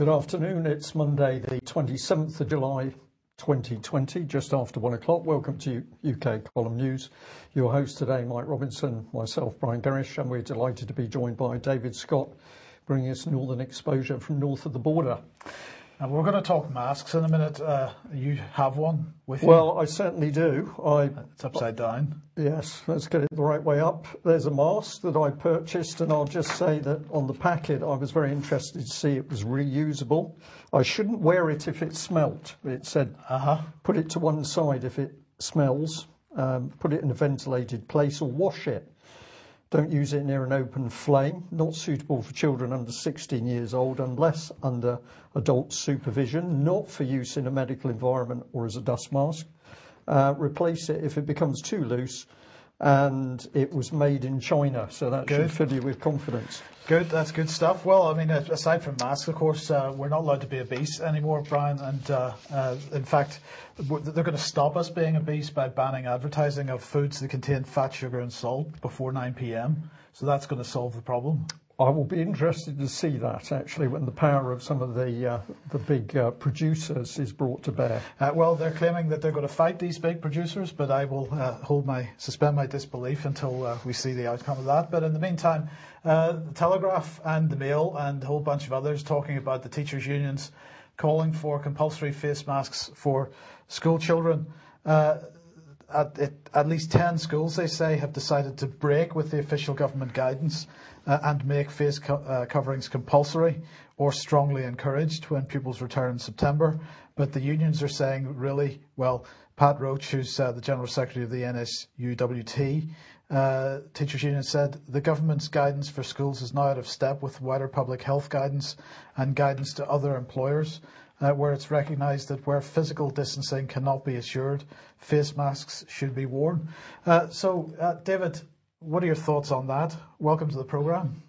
Good afternoon. It's Monday, the 27th of July 2020, just after one o'clock. Welcome to UK Column News. Your host today, Mike Robinson, myself, Brian Gerrish, and we're delighted to be joined by David Scott, bringing us northern exposure from north of the border. And we're going to talk masks in a minute. Uh, you have one with you? Well, I certainly do. I, it's upside down. Yes, let's get it the right way up. There's a mask that I purchased, and I'll just say that on the packet, I was very interested to see it was reusable. I shouldn't wear it if it smelt. It said, uh-huh. put it to one side if it smells, um, put it in a ventilated place, or wash it. Don't use it near an open flame. Not suitable for children under 16 years old unless under adult supervision. Not for use in a medical environment or as a dust mask. Uh, replace it if it becomes too loose and it was made in China, so that good. should fill you with confidence. Good, that's good stuff. Well, I mean, aside from masks, of course, uh, we're not allowed to be obese anymore, Brian. And uh, uh, in fact, they're going to stop us being obese by banning advertising of foods that contain fat, sugar, and salt before 9 p.m. So that's going to solve the problem. I will be interested to see that actually when the power of some of the uh, the big uh, producers is brought to bear. Uh, well, they're claiming that they're going to fight these big producers, but I will uh, hold my suspend my disbelief until uh, we see the outcome of that. But in the meantime, uh, the Telegraph and the Mail and a whole bunch of others talking about the teachers' unions calling for compulsory face masks for school children. At, at, least 10 schools, they say, have decided to break with the official government guidance uh, and make face co- uh, coverings compulsory or strongly encouraged when pupils return in September. But the unions are saying, really, well, Pat Roach, who's uh, the General Secretary of the NASUWT, uh, Teachers Union said the government's guidance for schools is now out of step with wider public health guidance and guidance to other employers, uh, where it's recognised that where physical distancing cannot be assured, face masks should be worn. Uh, so, uh, David, what are your thoughts on that? Welcome to the program.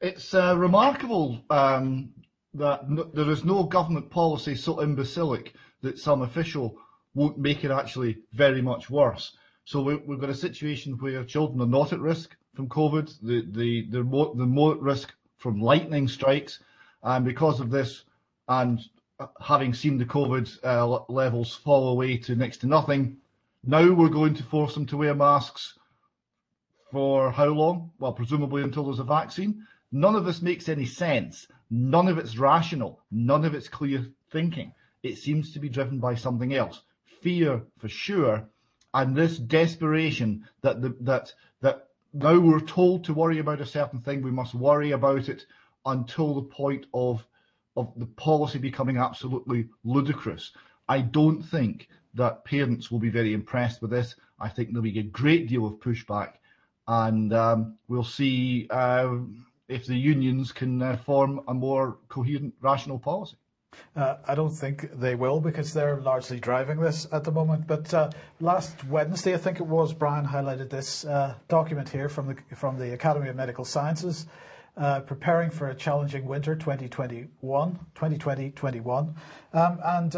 It's uh, remarkable um, that there is no government policy so imbecilic that some official won't make it actually very much worse. So we, have got a situation where children are not at risk from COVID, the, the, they're, more, they're more at risk from lightning strikes, and because of this, and having seen the COVID uh, levels fall away to next to nothing, now we're going to force them to wear masks for how long? Well, presumably until there's a vaccine. None of this makes any sense. None of it's rational. None of it's clear thinking. It seems to be driven by something else. Fear for sure, and this desperation that the, that that now we're told to worry about a certain thing, we must worry about it until the point of of the policy becoming absolutely ludicrous. I don't think that parents will be very impressed with this. I think there'll be a great deal of pushback and um, we'll see uh, if the unions can uh, form a more coherent, rational policy. Uh, I don't think they will because they're largely driving this at the moment. But uh, last Wednesday, I think it was, Brian highlighted this uh, document here from the from the Academy of Medical Sciences, preparing for a challenging winter 2021, 2020-21, um, and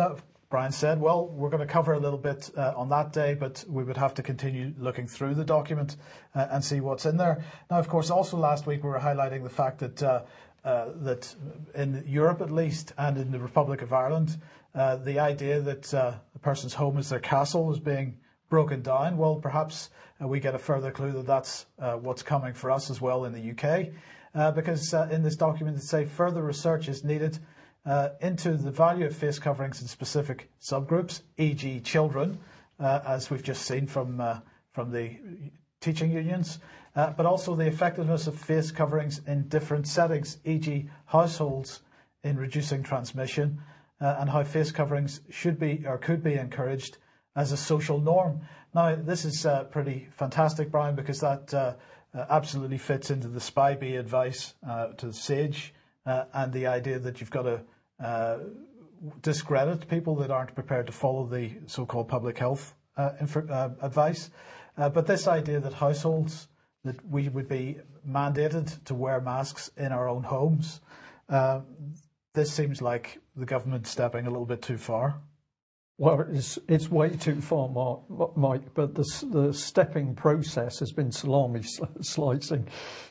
Brian said, well, we're going to cover a little bit uh, on that day, but we would have to continue looking through the document uh, and see what's in there. Now, of course, also last week we were highlighting the fact that uh, uh that in Europe, at least, and in the Republic of Ireland, uh, the idea that uh, a person's home is their castle is being broken down. Well, perhaps we get a further clue that that's what's coming for us as well in the UK, because in this document they say further research is needed uh, into the value of face coverings in specific subgroups, e.g., children, uh, as we've just seen from uh, from the teaching unions, uh, but also the effectiveness of face coverings in different settings, e.g., households in reducing transmission, uh, and how face coverings should be or could be encouraged as a social norm. Now, this is uh, pretty fantastic, Brian, because that absolutely fits into the SPI-B advice to the SAGE and the idea that you've got to uh, discredit people that aren't prepared to follow the so-called public health uh, uh, advice. but this idea that households that we would be mandated to wear masks in our own homes, this seems like the government stepping a little bit too far. Well, it's, it's way too far, Mark, Mike, but the, the stepping process has been salami slicing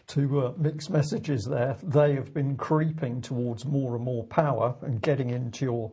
to uh, mixed messages there. They have been creeping towards more and more power and getting into your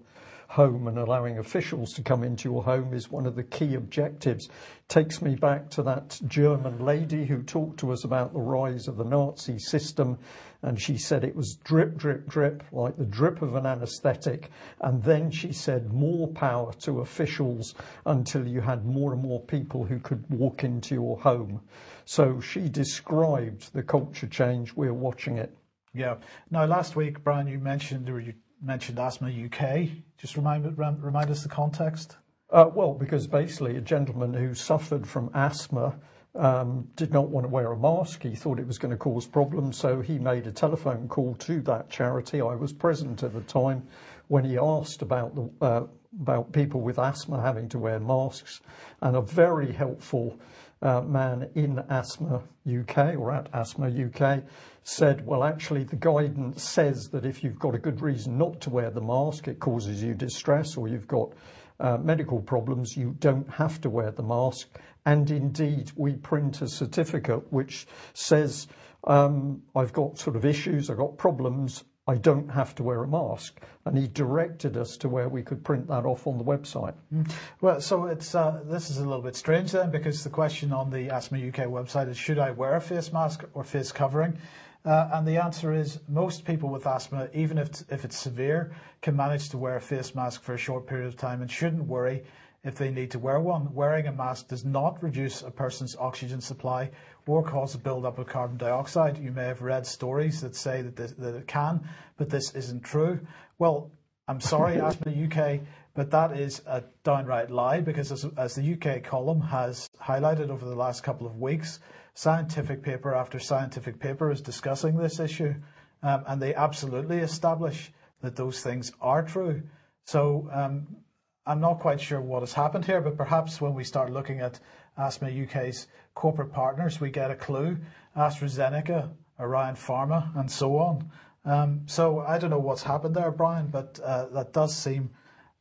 home and allowing officials to come into your home is one of the key objectives. Takes me back to that German lady who talked to us about the rise of the Nazi system and she said it was drip, drip, drip, like the drip of an anaesthetic. And then she said more power to officials until you had more and more people who could walk into your home. So she described the culture change. We're watching it. Yeah. Now, last week, Brian, you mentioned or you mentioned Asthma UK. Just remind remind us the context. Uh, well, because basically a gentleman who suffered from asthma um, did not want to wear a mask. He thought it was going to cause problems, so he made a telephone call to that charity. I was present at the time when he asked about the uh, about people with asthma having to wear masks, and a very helpful uh, man in Asthma UK or at Asthma UK said, well, actually, the guidance says that if you've got a good reason not to wear the mask, it causes you distress, or you've got uh, medical problems, you don't have to wear the mask. And indeed, we print a certificate which says, um, I've got sort of issues, I've got problems, I don't have to wear a mask. And he directed us to where we could print that off on the website. Mm. Well, so it's uh, this is a little bit strange then, because the question on the Asthma UK website is, should I wear a face mask or face covering? Uh, and the answer is most people with asthma, even if, if it's severe, can manage to wear a face mask for a short period of time and shouldn't worry if they need to wear one. Wearing a mask does not reduce a person's oxygen supply or cause a buildup of carbon dioxide. You may have read stories that say that, this, that it can, but this isn't true. Well, I'm sorry, Asthma UK, but that is a downright lie because as, as the UK column has highlighted over the last couple of weeks, Scientific paper after scientific paper is discussing this issue, um, and they absolutely establish that those things are true. So um, I'm not quite sure what has happened here, but perhaps when we start looking at Asthma UK's corporate partners, we get a clue. AstraZeneca, Orion Pharma, and so on. Um, so I don't know what's happened there, Brian, but uh, that does seem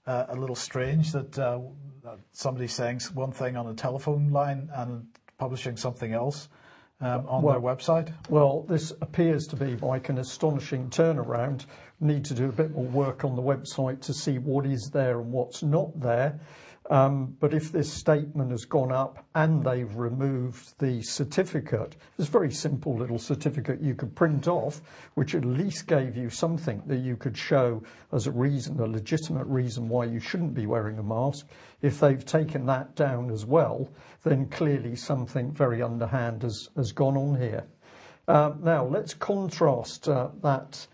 uh, a little strange that, uh, that somebody's saying one thing on a telephone line and publishing something else um, on well, their website? Well, this appears to be like an astonishing turnaround. Need to do a bit more work on the website to see what is there and what's not there. Um, but if this statement has gone up and they've removed the certificate, a very simple little certificate you could print off, which at least gave you something that you could show as a reason, a legitimate reason why you shouldn't be wearing a mask. If they've taken that down as well, then clearly something very underhand has, gone on here. Uh, now, let's contrast uh, that.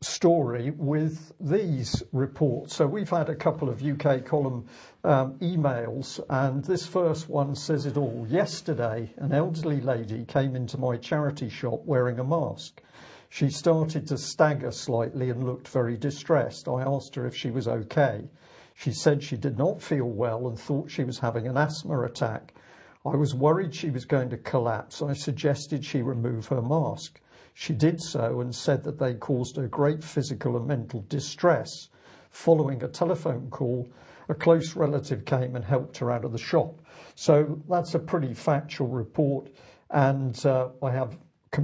Story with these reports. So we've had a couple of UK column um, emails, and this first one says it all. Yesterday, an elderly lady came into my charity shop wearing a mask. She started to stagger slightly and looked very distressed. I asked her if she was okay. She said she did not feel well and thought she was having an asthma attack. I was worried she was going to collapse. I suggested she remove her mask. She did so and said that they caused her great physical and mental distress. Following a telephone call, a close relative came and helped her out of the shop. So that's a pretty factual report, and uh, I have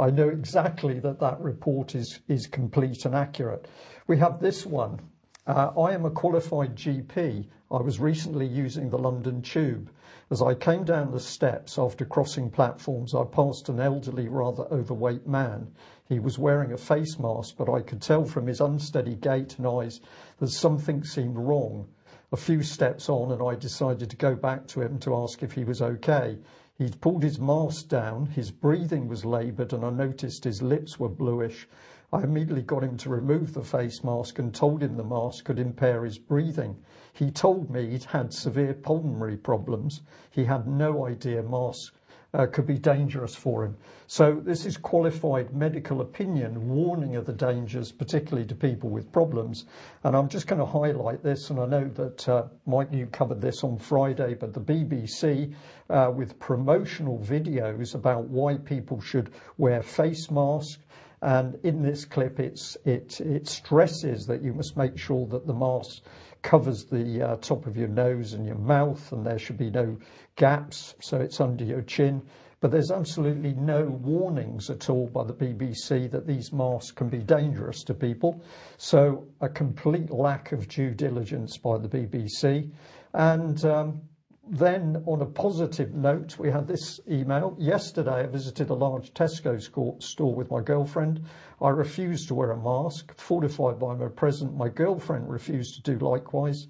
I know exactly that that report is is complete and accurate. We have this one. Uh, I am a qualified GP. I was recently using the London Tube. As I came down the steps after crossing platforms, I passed an elderly, rather overweight man. He was wearing a face mask, but I could tell from his unsteady gait and eyes that something seemed wrong. A few steps on, and I decided to go back to him to ask if he was okay. He'd pulled his mask down, his breathing was laboured, and I noticed his lips were bluish. I immediately got him to remove the face mask and told him the mask could impair his breathing. He told me he'd had severe pulmonary problems. He had no idea masks uh, could be dangerous for him. So this is qualified medical opinion warning of the dangers, particularly to people with problems. And I'm just going to highlight this, and I know that uh, Mike, you covered this on Friday, but the BBC uh, with promotional videos about why people should wear face masks. And in this clip, it, it stresses that you must make sure that the mask covers the uh, top of your nose and your mouth, and there should be no gaps, so it's under your chin. But there's absolutely no warnings at all by the BBC that these masks can be dangerous to people. So a complete lack of due diligence by the BBC. And um, then, on a positive note, we had this email. Yesterday, I visited a large Tesco store with my girlfriend. I refused to wear a mask. Fortified by my present, my girlfriend refused to do likewise.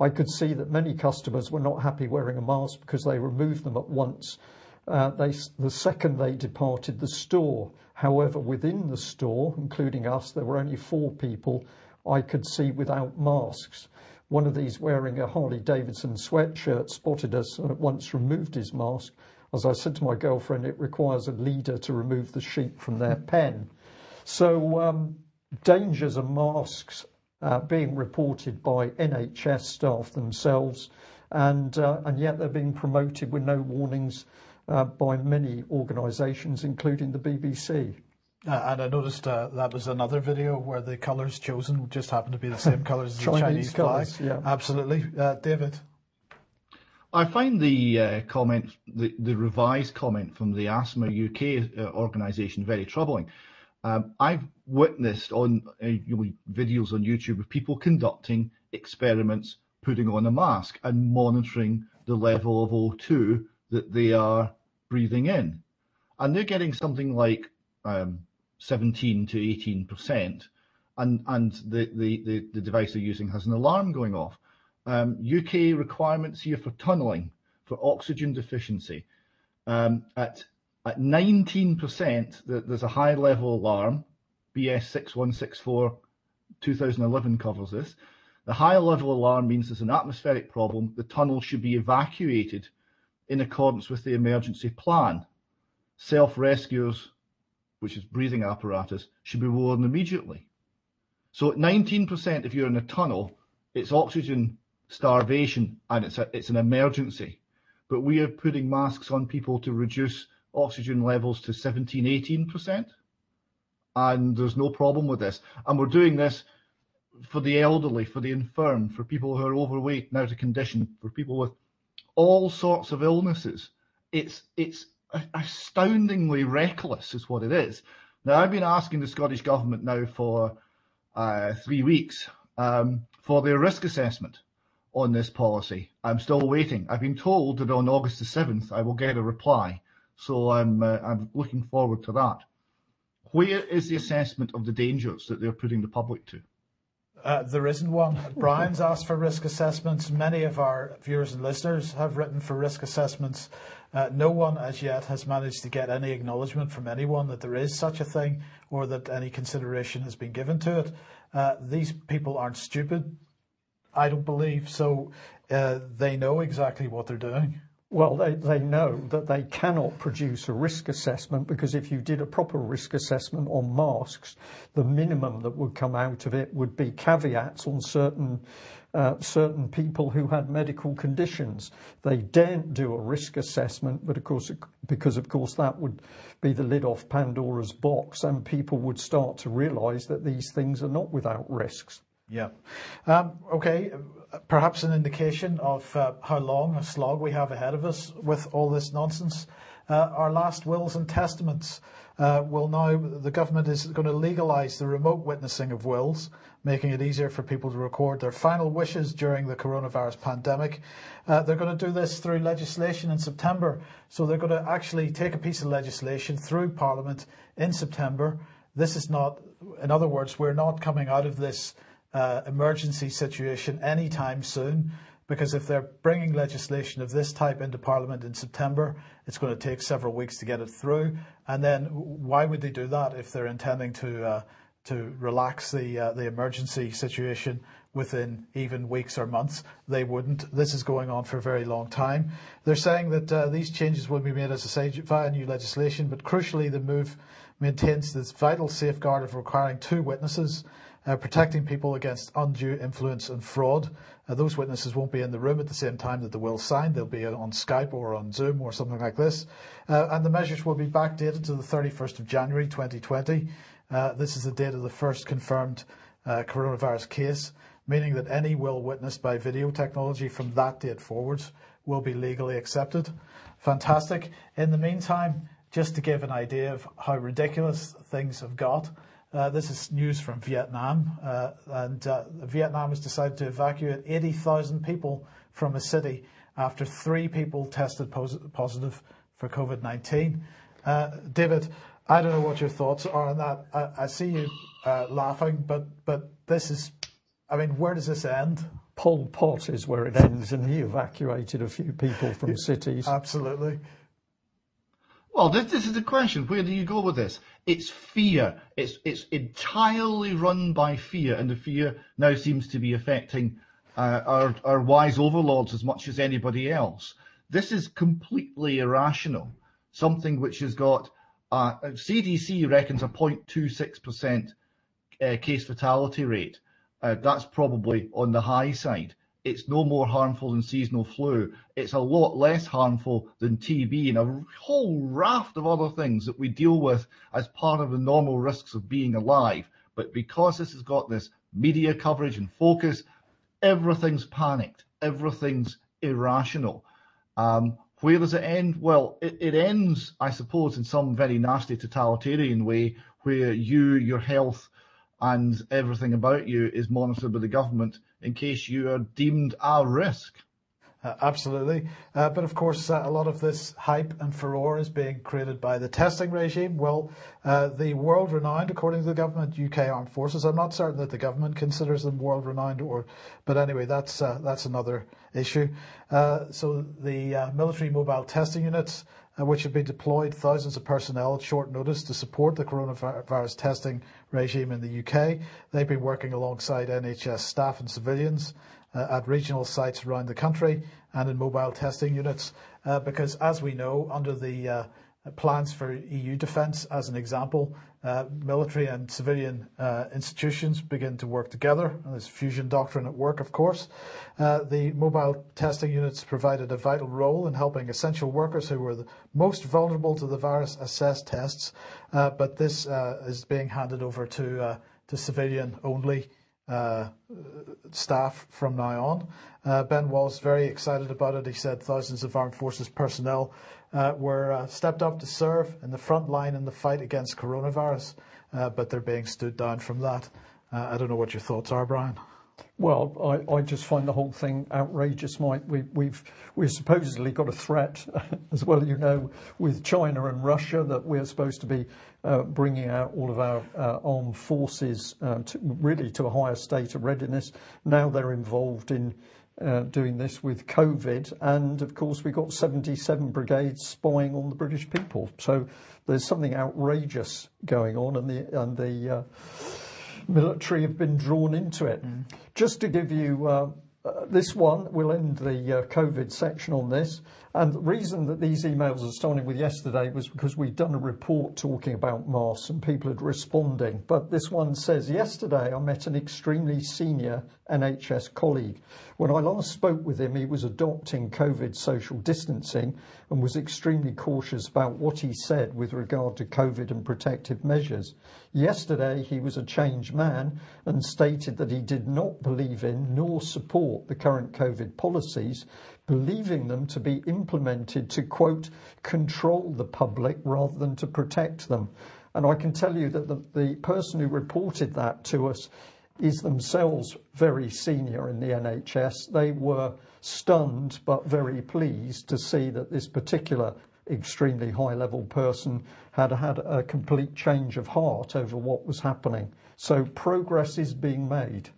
I could see that many customers were not happy wearing a mask because they removed them at once uh, they, the second they departed the store. However, within the store, including us, there were only four people I could see without masks. One of these wearing a Harley Davidson sweatshirt spotted us and at once removed his mask. As I said to my girlfriend, it requires a leader to remove the sheep from their pen. So, um, dangers of masks uh, being reported by NHS staff themselves, and, uh, and yet they're being promoted with no warnings uh, by many organisations, including the BBC. Uh, and I noticed uh, that was another video where the colours chosen just happened to be the same colours as the Chinese, colours, flag. Yeah. Absolutely, uh, David. I find the uh, comment, the, the, revised comment from the Asthma UK uh, organisation very troubling. Um, I've witnessed on you know, videos on YouTube of people conducting experiments, putting on a mask and monitoring the level of O2 that they are breathing in. And they're getting something like um, 17 to 18%, and, and the, the, the, the, device they're using has an alarm going off. Um, UK requirements here for tunnelling, for oxygen deficiency. Um, at, at 19%, there's a high level alarm, BS 6164 2011 covers this. The high level alarm means there's an atmospheric problem, the tunnel should be evacuated in accordance with the emergency plan. Self-rescuers, which is breathing apparatus, should be worn immediately. So at 19%, if you're in a tunnel, it's oxygen starvation and it's, a, it's an emergency. But we are putting masks on people to reduce oxygen levels to 17, 18%. And there's no problem with this. And we're doing this for the elderly, for the infirm, for people who are overweight and out of condition, for people with all sorts of illnesses. It's it's astoundingly reckless, is what it is. Now I've been asking the Scottish government now for uh, three weeks um, for their risk assessment on this policy. I'm still waiting. I've been told that on August the seventh I will get a reply, so I'm uh, I'm looking forward to that. Where is the assessment of the dangers that they're putting the public to? Uh, there isn't one. Brian's asked for risk assessments. Many of our viewers and listeners have written for risk assessments. Uh, no one as yet has managed to get any acknowledgement from anyone that there is such a thing or that any consideration has been given to it. Uh, these people aren't stupid, I don't believe, so uh, they know exactly what they're doing. Well, they, they know that they cannot produce a risk assessment because if you did a proper risk assessment on masks, the minimum that would come out of it would be caveats on certain uh, certain people who had medical conditions. They daren't do a risk assessment, but of course, because of course that would be the lid off Pandora's box, and people would start to realise that these things are not without risks. Yeah. Um, okay perhaps an indication of uh, how long a slog we have ahead of us with all this nonsense. Uh, our last wills and testaments uh, will now, the government is going to legalise the remote witnessing of wills, making it easier for people to record their final wishes during the coronavirus pandemic. Uh, they're going to do this through legislation in September. So they're going to actually take a piece of legislation through Parliament in September. This is not, in other words, we're not coming out of this uh, emergency situation anytime soon because if they're bringing legislation of this type into Parliament in September, it's going to take several weeks to get it through. And then why would they do that if they're intending to uh, to relax the uh, the emergency situation within even weeks or months? They wouldn't. This is going on for a very long time. They're saying that uh, these changes will be made, as I say, via new legislation, but crucially, the move maintains this vital safeguard of requiring two witnesses uh, protecting people against undue influence and fraud. Uh, those witnesses won't be in the room at the same time that the will signed. They'll be on Skype or on Zoom or something like this. Uh, and the measures will be backdated to the 31st of January 2020. Uh, this is the date of the first confirmed uh, coronavirus case. meaning that any will witnessed by video technology from that date forwards will be legally accepted. Fantastic. In the meantime, just to give an idea of how ridiculous things have got, this is news from Vietnam, uh, and uh, Vietnam has decided to evacuate 80,000 people from a city after three people tested pos- positive for COVID 19. Uh, David, I don't know what your thoughts are on that. I, I see you uh, laughing, but, but this is, I mean, where does this end? Pol Pot is where it ends, and he evacuated a few people from cities. Absolutely. Well, this, this, is the question. Where do you go with this? It's fear. It's it's entirely run by fear, and the fear now seems to be affecting uh, our our wise overlords as much as anybody else. This is completely irrational. Something which has got uh, CDC reckons a 0.26% uh, case fatality rate. Uh, that's probably on the high side. It's no more harmful than seasonal flu. It's a lot less harmful than TB and a whole raft of other things that we deal with as part of the normal risks of being alive. But because this has got this media coverage and focus, everything's panicked. Everything's irrational. Um, where does it end? Well, it, it ends, I suppose, in some very nasty totalitarian way where you, your health, and everything about you is monitored by the government in case you are deemed a risk. Uh, absolutely. Uh, but of course, uh, a lot of this hype and furore is being created by the testing regime. Well, uh, the world renowned, according to the government, UK Armed Forces. I'm not certain that the government considers them world renowned, or, but anyway, that's uh, that's another issue. Uh, so the military mobile testing units, which have been deployed, thousands of personnel at short notice to support the coronavirus testing regime in the UK. They've been working alongside NHS staff and civilians. Uh, at regional sites around the country and in mobile testing units. Uh, because as we know, under the uh, plans for EU defence, as an example, military and civilian institutions begin to work together. There's fusion doctrine at work, of course. The mobile testing units provided a vital role in helping essential workers who were the most vulnerable to the virus assess tests. But this is being handed over to civilian-only uh, staff from now on. Uh, ben was very excited about it. He said thousands of armed forces personnel uh, were uh, stepped up to serve in the front line in the fight against coronavirus, uh, but they're being stood down from that. Uh, I don't know what your thoughts are, Brian. Well, I, just find the whole thing outrageous, Mike. We, we've supposedly got a threat, as well you know, with China and Russia that we're supposed to be uh, bringing out all of our uh, armed forces uh, to, really to a higher state of readiness. Now they're involved in uh, doing this with COVID, and of course we've got 77 brigades spying on the British people. So there's something outrageous going on, and the and the military have been drawn into it. Mm. Just to give you uh, uh, this one, we'll end the uh, COVID section on this. And the reason that these emails are starting with yesterday was because we'd done a report talking about masks and people had responding. But this one says, yesterday I met an extremely senior NHS colleague. When I last spoke with him, he was adopting COVID social distancing and was extremely cautious about what he said with regard to COVID and protective measures. Yesterday, he was a changed man and stated that he did not believe in nor support the current COVID policies, believing them to be implemented to, quote, control the public rather than to protect them. And I can tell you that the, the person who reported that to us is themselves very senior in the NHS. They were stunned but very pleased to see that this particular extremely high level person had had a complete change of heart over what was happening. So progress is being made.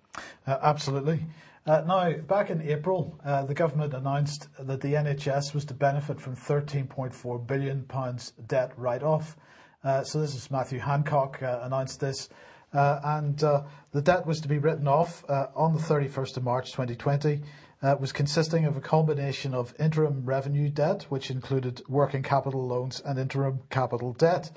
Uh, absolutely. Uh, now, back in April, uh, the government announced that the NHS was to benefit from £13.4 billion debt write off. Uh, so, this is Matthew Hancock announced this. And the debt was to be written off on the 31st of March 2020. It was consisting of a combination of interim revenue debt, which included working capital loans and interim capital debt.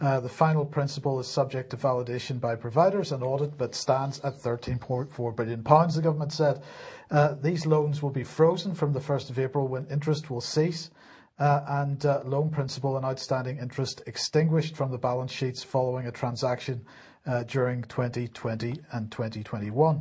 Uh, the final principal is subject to validation by providers and audit, but stands at 13.4 billion pounds, the government said. Uh, these loans will be frozen from the 1st of April when interest will cease, and loan principal and outstanding interest extinguished from the balance sheets following a transaction uh, during 2020 and 2021.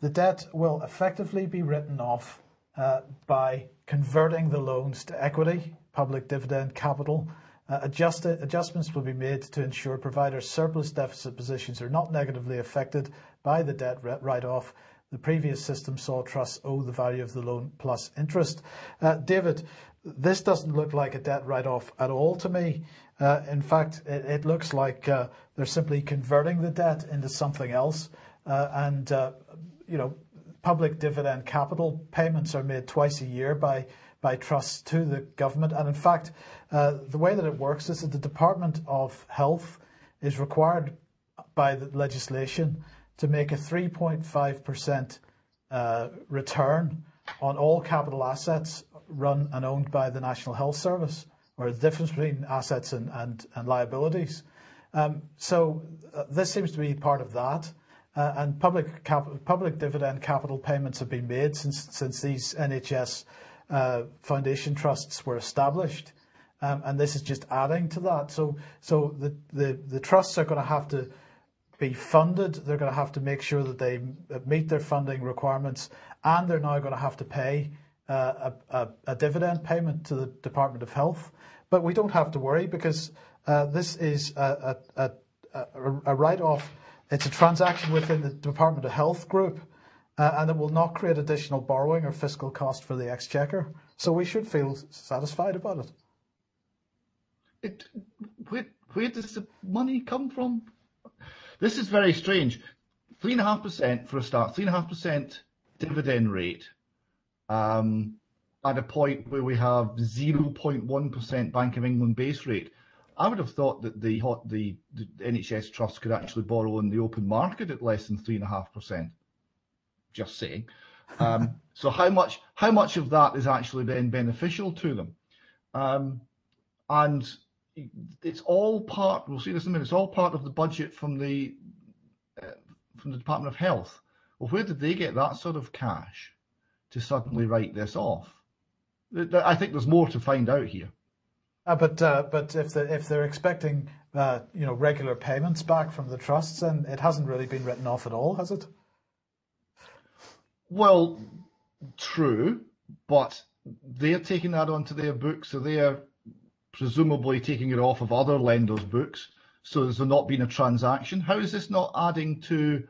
The debt will effectively be written off uh, by converting the loans to equity, public dividend capital. Uh, adjustments will be made to ensure providers' surplus deficit positions are not negatively affected by the debt write-off. The previous system saw trusts owe the value of the loan plus interest. Uh, David, this doesn't look like a debt write-off at all to me. In fact, it, looks like they're simply converting the debt into something else. And, you know, public dividend capital payments are made twice a year by, by trusts to the government. And in fact, uh, the way that it works is that the Department of Health is required by the legislation to make a 3.5% uh, return on all capital assets run and owned by the National Health Service, or the difference between assets and, and, and liabilities. Um, so uh, this seems to be part of that. Uh, and public cap- public dividend capital payments have been made since since these NHS uh, foundation trusts were established, um, and this is just adding to that. So so the the, the trusts are going to have to be funded. They're going to have to make sure that they meet their funding requirements, and they're now going to have to pay uh, a, a, a, dividend payment to the Department of Health. But we don't have to worry because uh, this is a, a, a write-off. It's a transaction within the Department of Health group, uh, and it will not create additional borrowing or fiscal cost for the Exchequer. So we should feel satisfied about it. Where does the money come from? This is very strange. 3.5% for a start, 3.5% dividend rate um, at a point where we have 0.1% Bank of England base rate. I would have thought that the, the, the NHS trust could actually borrow in the open market at less than 3.5%. Just saying. Um, so how much how much of that is actually then beneficial to them? Um, and it's all part. We'll see this in a minute. It's all part of the budget from the uh, from the Department of Health. Well, where did they get that sort of cash to suddenly write this off? I think there's more to find out here. Uh, but uh, but if the, if they're expecting uh, you know regular payments back from the trusts, then it hasn't really been written off at all, has it? Well, true, but they're taking that onto their books, so they're presumably taking it off of other lenders' books, so there's not been a transaction. How is this not adding to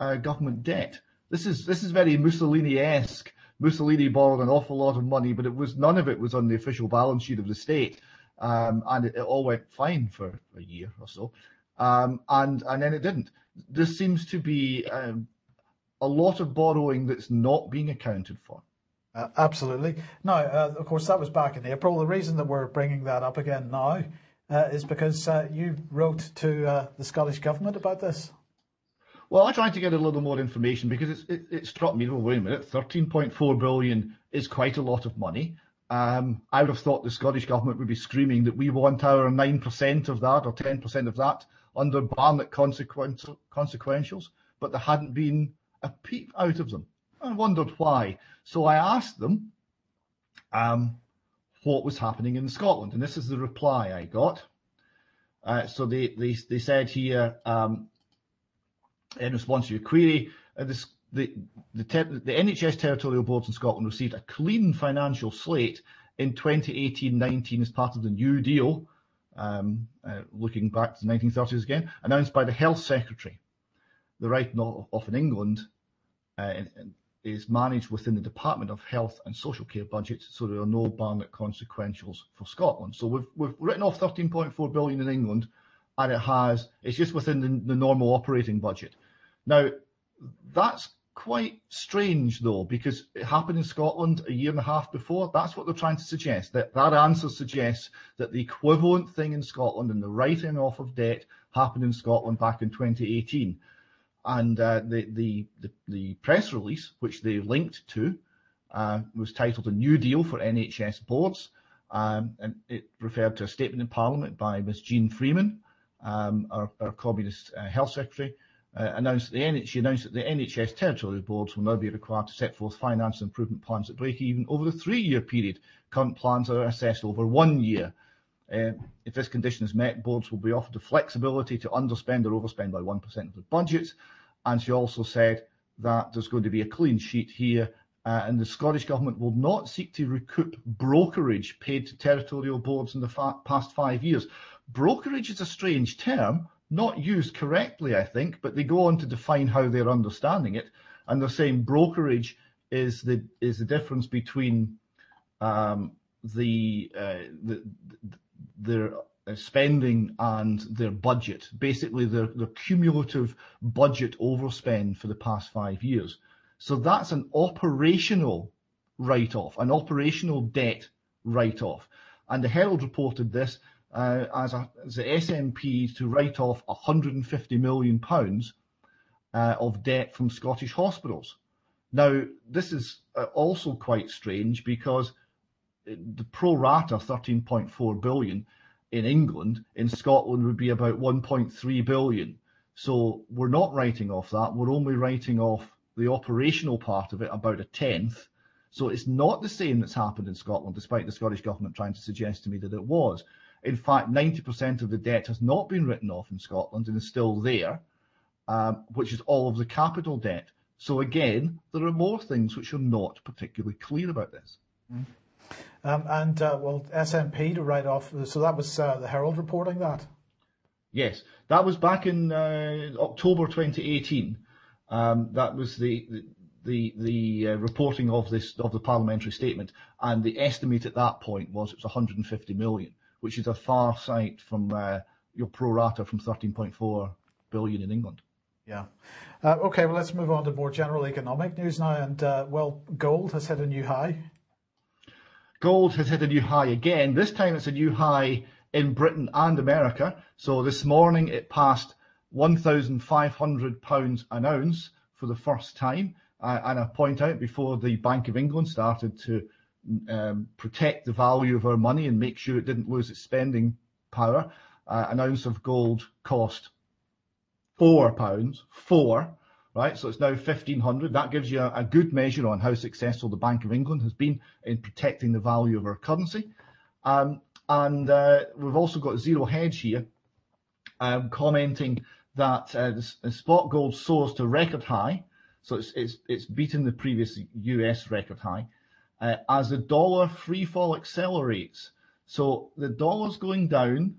uh, government debt? This is this is very Mussolini-esque. Mussolini borrowed an awful lot of money, but it was none of it was on the official balance sheet of the state, um, and it, it, all went fine for a year or so, um, and and then it didn't. There seems to be um, a lot of borrowing that's not being accounted for. Uh, absolutely. Now, uh, of course, that was back in April. The reason that we're bringing that up again now uh, is because uh, you wrote to uh, the Scottish Government about this. Well, I tried to get a little more information because it, it, struck me, well, wait a minute, 13.4 billion is quite a lot of money. Um, I would have thought the Scottish Government would be screaming that we want our 9% of that or 10% of that under Barnett consequentials, but there hadn't been a peep out of them. I wondered why. So I asked them um, what was happening in Scotland, and this is the reply I got. Uh, so they, they, they said here, um, in response to your query, uh, this, the, the, the NHS territorial boards in Scotland received a clean financial slate in 2018-19 as part of the New Deal, um, uh, looking back to the 1930s again, announced by the Health Secretary. The write off in England uh, is managed within the Department of Health and Social Care budget, so there are no Barnett consequentials for Scotland. So we've, we've written off 13.4 billion in England, and it has, it's just within the, the normal operating budget. Now, that's quite strange though, because it happened in Scotland a year and a half before. That's what they're trying to suggest. That that answer suggests that the equivalent thing in Scotland and the writing off of debt happened in Scotland back in 2018 and uh, the, the, the, the, press release, which they linked to, uh, was titled A New Deal for NHS Boards, um, and it referred to a statement in Parliament by Ms Jeane Freeman, um, our, our, Communist uh, Health Secretary, uh, announced that the she announced that the NHS territorial boards will now be required to set forth finance improvement plans that break even over the three-year period. Current plans are assessed over one year. Uh, if this condition is met, boards will be offered the flexibility to underspend or overspend by 1% of the budget. and she also said that there's going to be a clean sheet here uh, and the Scottish Government will not seek to recoup brokerage paid to territorial boards in the fa- past five years. Brokerage is a strange term, not used correctly, I think, but they go on to define how they're understanding it, and they're saying brokerage is the is the difference between um, the, uh, the, their spending and their budget, basically their, their cumulative budget overspend for the past five years. So that's an operational write-off, an operational debt write-off. And the Herald reported this uh, as, a, as the SNP to write off 150 million pounds uh, of debt from Scottish hospitals. Now, this is uh, also quite strange because the pro rata 13.4 billion in England, in Scotland would be about 1.3 billion. So we're not writing off that. We're only writing off the operational part of it about a tenth. So it's not the same that's happened in Scotland, despite the Scottish Government trying to suggest to me that it was. In fact, 90% of the debt has not been written off in Scotland and is still there, um, which is all of the capital debt. So again, there are more things which are not particularly clear about this. Mm. Um, and uh, well, SNP to write off. So that was uh, the Herald reporting that. Yes, that was back in uh, October 2018. Um, that was the the the uh, reporting of this of the parliamentary statement, and the estimate at that point was it was 150 million, which is a far sight from uh, your pro rata from 13.4 billion in England. Yeah. Uh, okay, well, let's move on to more general economic news now. And uh, well, gold has hit a new high. Gold has hit a new high again. This time it's a new high in Britain and America. So this morning it passed £1,500 an ounce for the first time. Uh, and I point out before the Bank of England started to um, protect the value of our money and make sure it didn't lose its spending power, uh, an ounce of gold cost four pounds, four, right? So it's now 1500. That gives you a, a, good measure on how successful the Bank of England has been in protecting the value of our currency. Um, and uh, we've also got Zero Hedge here um, commenting that uh, the, the, spot gold soars to record high, so it's it's it's beaten the previous U.S. record high, uh, as the dollar free fall accelerates. So the dollar's going down,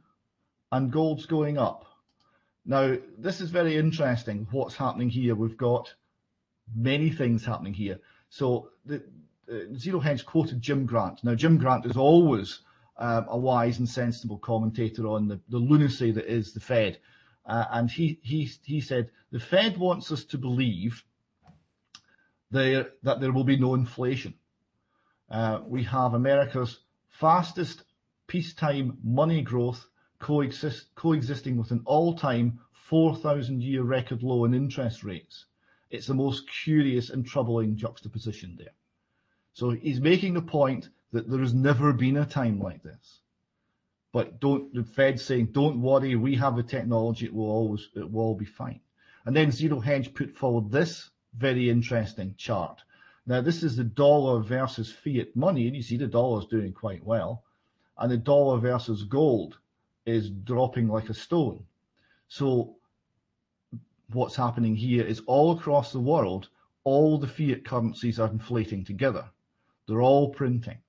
and gold's going up. Now this is very interesting. What's happening here? We've got many things happening here. So the uh, Zero Hedge quoted Jim Grant. Now Jim Grant is always um, a wise and sensible commentator on the, the lunacy that is the Fed. Uh, and he, he, he said, the Fed wants us to believe there, that there will be no inflation. Uh, we have America's fastest peacetime money growth coexist, coexisting with an all-time 4,000 year record low in interest rates. It's the most curious and troubling juxtaposition there. So he's making the point that there has never been a time like this. But don't the Fed saying, don't worry, we have the technology, it will always it will all be fine. And then Zero Hedge put forward this very interesting chart. Now this is the dollar versus fiat money, and you see the dollar is doing quite well, and the dollar versus gold is dropping like a stone. So what's happening here is all across the world, all the fiat currencies are inflating together. They're all printing.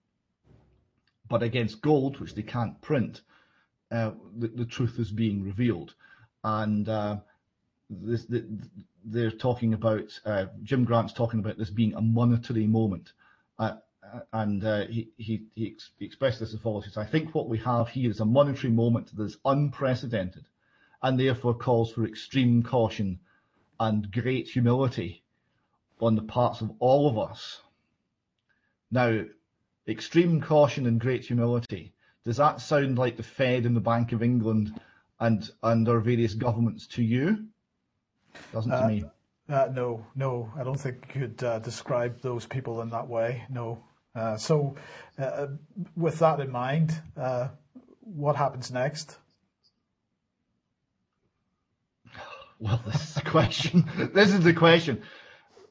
But against gold, which they can't print, uh, the, the, truth is being revealed. And uh, this, the, they're talking about, uh, Jim Grant's talking about this being a monetary moment. Uh, and uh, he, he, he, ex- he, expressed this as follows. He says, I think what we have here is a monetary moment that is unprecedented and therefore calls for extreme caution and great humility on the parts of all of us. Now, extreme caution and great humility. Does that sound like the Fed and the Bank of England and, and our various governments to you? Doesn't uh, to me. Uh, no, no, I don't think you could uh, describe those people in that way. No. Uh, so, uh, with that in mind, uh, what happens next? Well, this is the question. this is the question.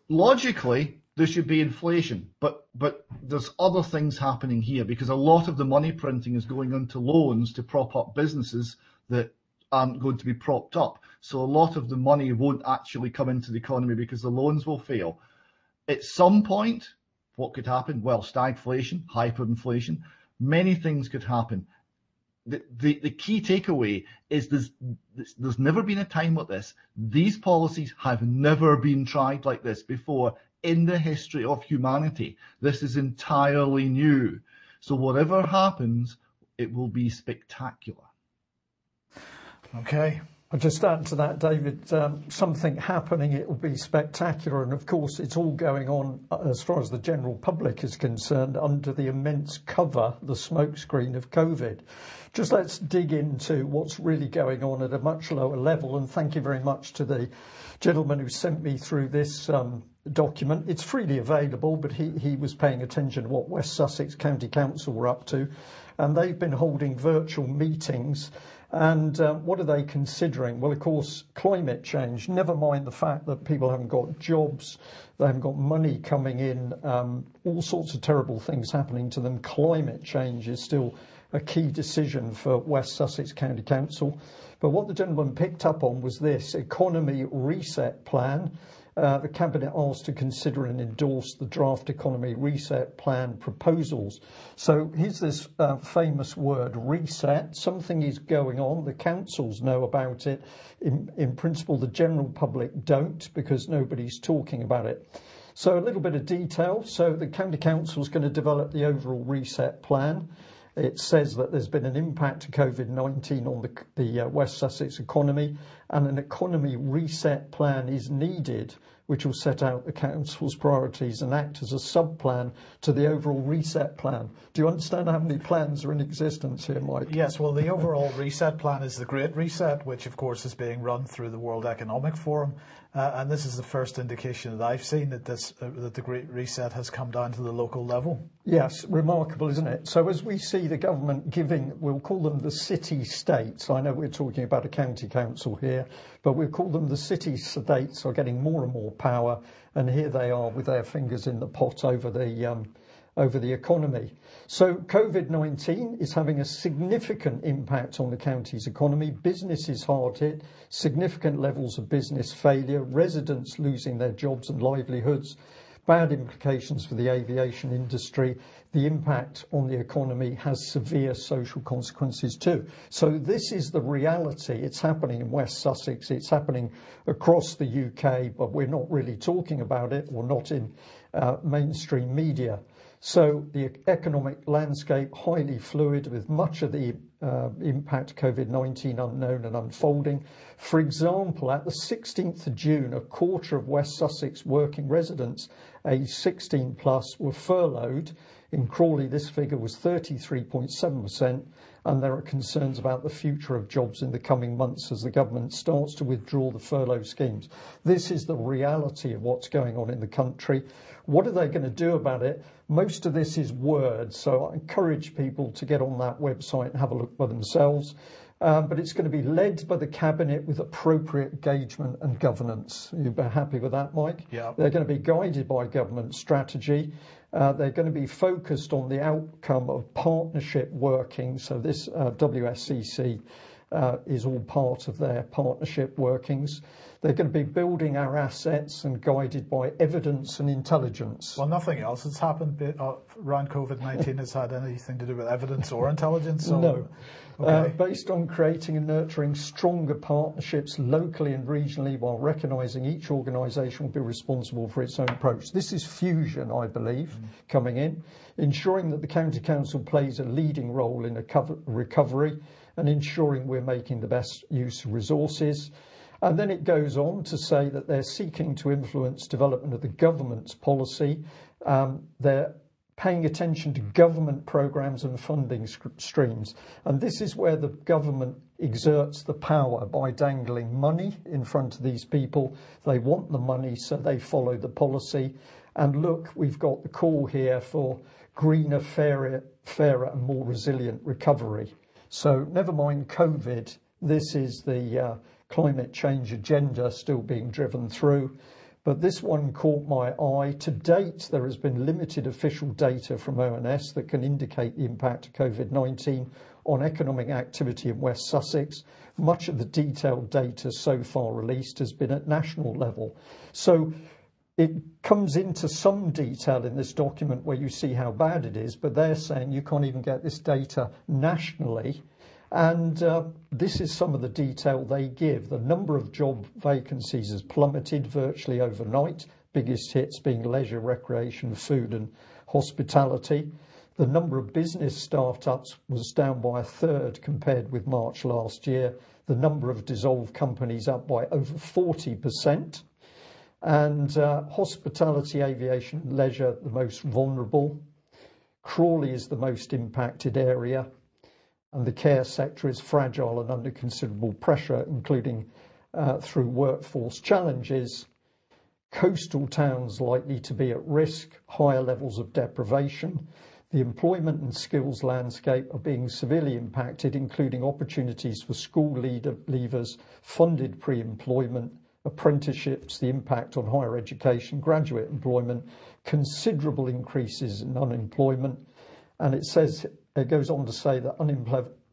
Logically, there should be inflation, but but there's other things happening here because a lot of the money printing is going into loans to prop up businesses that aren't going to be propped up. So a lot of the money won't actually come into the economy because the loans will fail. At some point, what could happen? Well, stagflation, hyperinflation, many things could happen. The, the, the key takeaway is there's, there's never been a time like this. These policies have never been tried like this before in the history of humanity. This is entirely new. So whatever happens, it will be spectacular. Okay. I'll just add to that, David, um, something happening, it will be spectacular. And of course, it's all going on, uh, as far as the general public is concerned, under the immense cover, the smokescreen of COVID. Just let's dig into what's really going on at a much lower level. And thank you very much to the gentleman who sent me through this um, document. It's freely available, but he, he was paying attention to what West Sussex County Council were up to. And they've been holding virtual meetings and uh, what are they considering? Well, of course, climate change. Never mind the fact that people haven't got jobs, they haven't got money coming in, um, all sorts of terrible things happening to them. Climate change is still a key decision for West Sussex County Council. But what the gentleman picked up on was this economy reset plan. Uh, the Cabinet asked to consider and endorse the draft economy reset plan proposals. So here's this uh, famous word reset. Something is going on. The councils know about it. In, in principle, the general public don't because nobody's talking about it. So a little bit of detail. So the county council is going to develop the overall reset plan. It says that there's been an impact of COVID-19 on the, the uh, West Sussex economy and an economy reset plan is needed which will set out the council's priorities and act as a sub-plan to the overall reset plan. Do you understand how many plans are in existence here, Mike? Yes, well, the overall reset plan is the Great Reset, which of course is being run through the World Economic Forum. Uh, and this is the first indication that I've seen that this uh, that the Great Reset has come down to the local level. Yes, remarkable, isn't it? So as we see the government giving, we'll call them the city states. I know we're talking about a county council here, but we'll call them the city states are getting more and more power, and here they are with their fingers in the pot over the um, over the economy. So COVID-19 is having a significant impact on the county's economy. Business is hard hit, significant levels of business failure, residents losing their jobs and livelihoods, bad implications for the aviation industry. The impact on the economy has severe social consequences too. So this is the reality. It's happening in West Sussex. It's happening across the UK, but we're not really talking about it or not in uh, mainstream media. So the economic landscape highly fluid with much of the uh, impact COVID-19 unknown and unfolding. For example, at the 16th of June, a quarter of West Sussex working residents aged 16 plus were furloughed. In Crawley, this figure was 33.7%, and there are concerns about the future of jobs in the coming months as the government starts to withdraw the furlough schemes. This is the reality of what's going on in the country. What are they going to do about it? Most of this is words, so I encourage people to get on that website and have a look for themselves. Um, but it's going to be led by the cabinet with appropriate engagement and governance. You'd be happy with that, Mike? Yeah. They're going to be guided by government strategy. Uh, they're going to be focused on the outcome of partnership working. So this uh, WSCC is all part of their partnership workings. They're going to be building our assets and guided by evidence and intelligence. Well, nothing else that's happened uh, around COVID-19 has had anything to do with evidence or intelligence? So, no. Uh, okay. Uh, based on creating and nurturing stronger partnerships locally and regionally while recognising each organisation will be responsible for its own approach. This is fusion, I believe, mm. coming in, ensuring that the County Council plays a leading role in recovery and ensuring we're making the best use of resources. And then it goes on to say that they're seeking to influence development of the government's policy. Um, they're paying attention to government programs and funding streams. And this is where the government exerts the power by dangling money in front of these people. They want the money, so they follow the policy. And look, we've got the call here for greener, fairer, fairer and more resilient recovery. So never mind COVID, this is the uh, climate change agenda still being driven through. But this one caught my eye. To date, there has been limited official data from ONS that can indicate the impact of COVID 19 on economic activity in West Sussex. Much of the detailed data so far released has been at national level. So it comes into some detail in this document where you see how bad it is, but they're saying you can't even get this data nationally. And uh, this is some of the detail they give. The number of job vacancies has plummeted virtually overnight, biggest hits being leisure, recreation, food, and hospitality. The number of business startups was down by a third compared with March last year. The number of dissolved companies up by over 40%. And uh, hospitality, aviation, leisure, the most vulnerable. Crawley is the most impacted area, and the care sector is fragile and under considerable pressure, including uh, through workforce challenges. Coastal towns likely to be at risk, higher levels of deprivation, the employment and skills landscape are being severely impacted, including opportunities for school leavers, funded pre-employment, apprenticeships, the impact on higher education, graduate employment, considerable increases in unemployment. And it says, it goes on to say that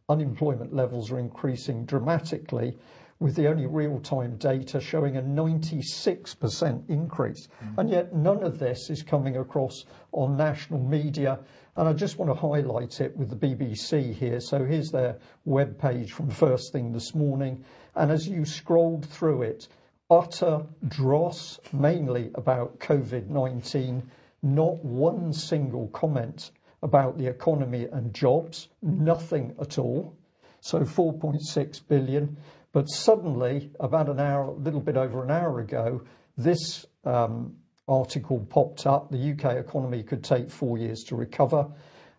unemployment levels are increasing dramatically with the only real-time data showing a 96% increase. Mm. And yet none of this is coming across on national media and I just want to highlight it with the BBC here. So here's their web page from first thing this morning. And as you scrolled through it, utter dross, mainly about COVID 19, not one single comment about the economy and jobs, nothing at all. So 4.6 billion. But suddenly, about an hour, a little bit over an hour ago, this um, article popped up. The UK economy could take four years to recover,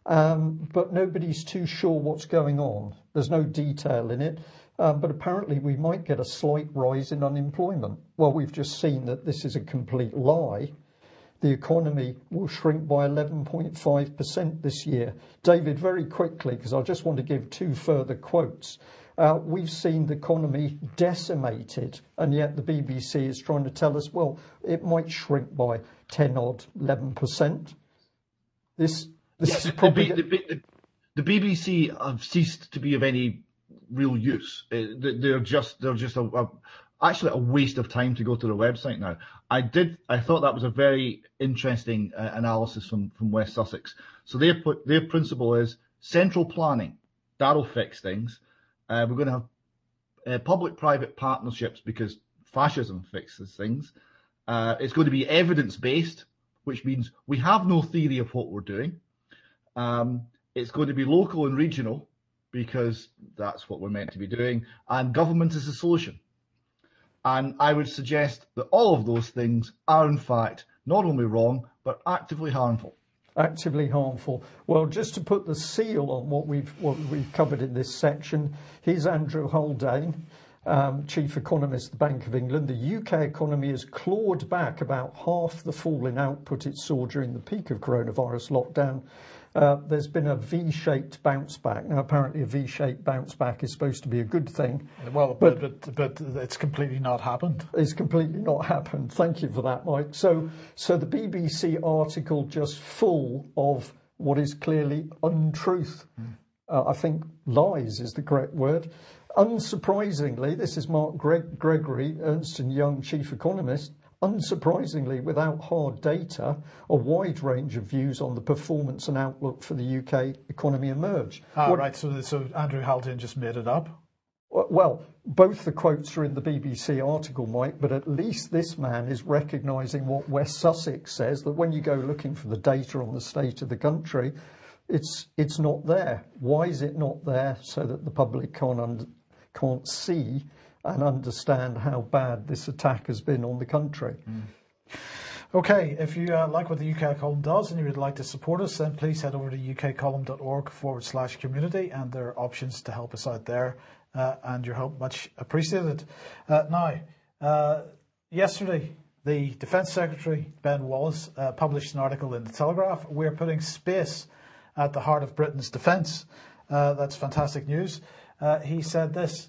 um, but nobody's too sure what's going on. There's no detail in it. Um, but apparently, we might get a slight rise in unemployment. Well, we've just seen that this is a complete lie. The economy will shrink by 11.5% this year. David, very quickly, because I just want to give two further quotes. Uh, we've seen the economy decimated, and yet the BBC is trying to tell us, well, it might shrink by 10 odd, 11%. This, this yeah, is probably. The, the, the, BBC have ceased to be of any real use. Uh, they're just, they're just a, a, actually a waste of time to go to the website now. I did, I thought that was a very interesting uh, analysis from, from West Sussex. So their, put their principle is central planning. That'll fix things uh, we're going to have uh, public-private partnerships because fascism fixes things. Uh, it's going to be evidence-based, which means we have no theory of what we're doing. Um, it's going to be local and regional because that's what we're meant to be doing. And government is the solution. And I would suggest that all of those things are in fact not only wrong, but actively harmful actively harmful. Well, just to put the seal on what we've what we've covered in this section, here's Andrew Haldane, um, chief economist, of the Bank of England. The UK economy has clawed back about half the fall in output it saw during the peak of coronavirus lockdown there's been a V-shaped bounce back. Now, apparently, a V-shaped bounce back is supposed to be a good thing. Well, but but, but it's completely not happened. It's completely not happened. Thank you for that, Mike. So, so the BBC article just full of what is clearly untruth. Mm. Uh, I think lies is the correct word. Unsurprisingly, this is Mark Greg- Gregory, Ernst and Young chief economist. Unsurprisingly, without hard data, a wide range of views on the performance and outlook for the UK economy emerge. Ah, right. So, so Andrew Haldane just made it up? Well, both the quotes are in the BBC article, Mike, but at least this man is recognising what West Sussex says that when you go looking for the data on the state of the country, it's it's not there. Why is it not there? So that the public can't see and understand how bad this attack has been on the country. Mm. Okay, if you uh, like what the UK column does and you would like to support us, then please head over to ukcolumn.org forward slash community, and there are options to help us out there, uh, and your help much appreciated. Uh, now, uh, yesterday, the Defence Secretary, Ben Wallace, uh, published an article in The Telegraph. We're putting space at the heart of Britain's defence. Uh, that's fantastic news. he said this.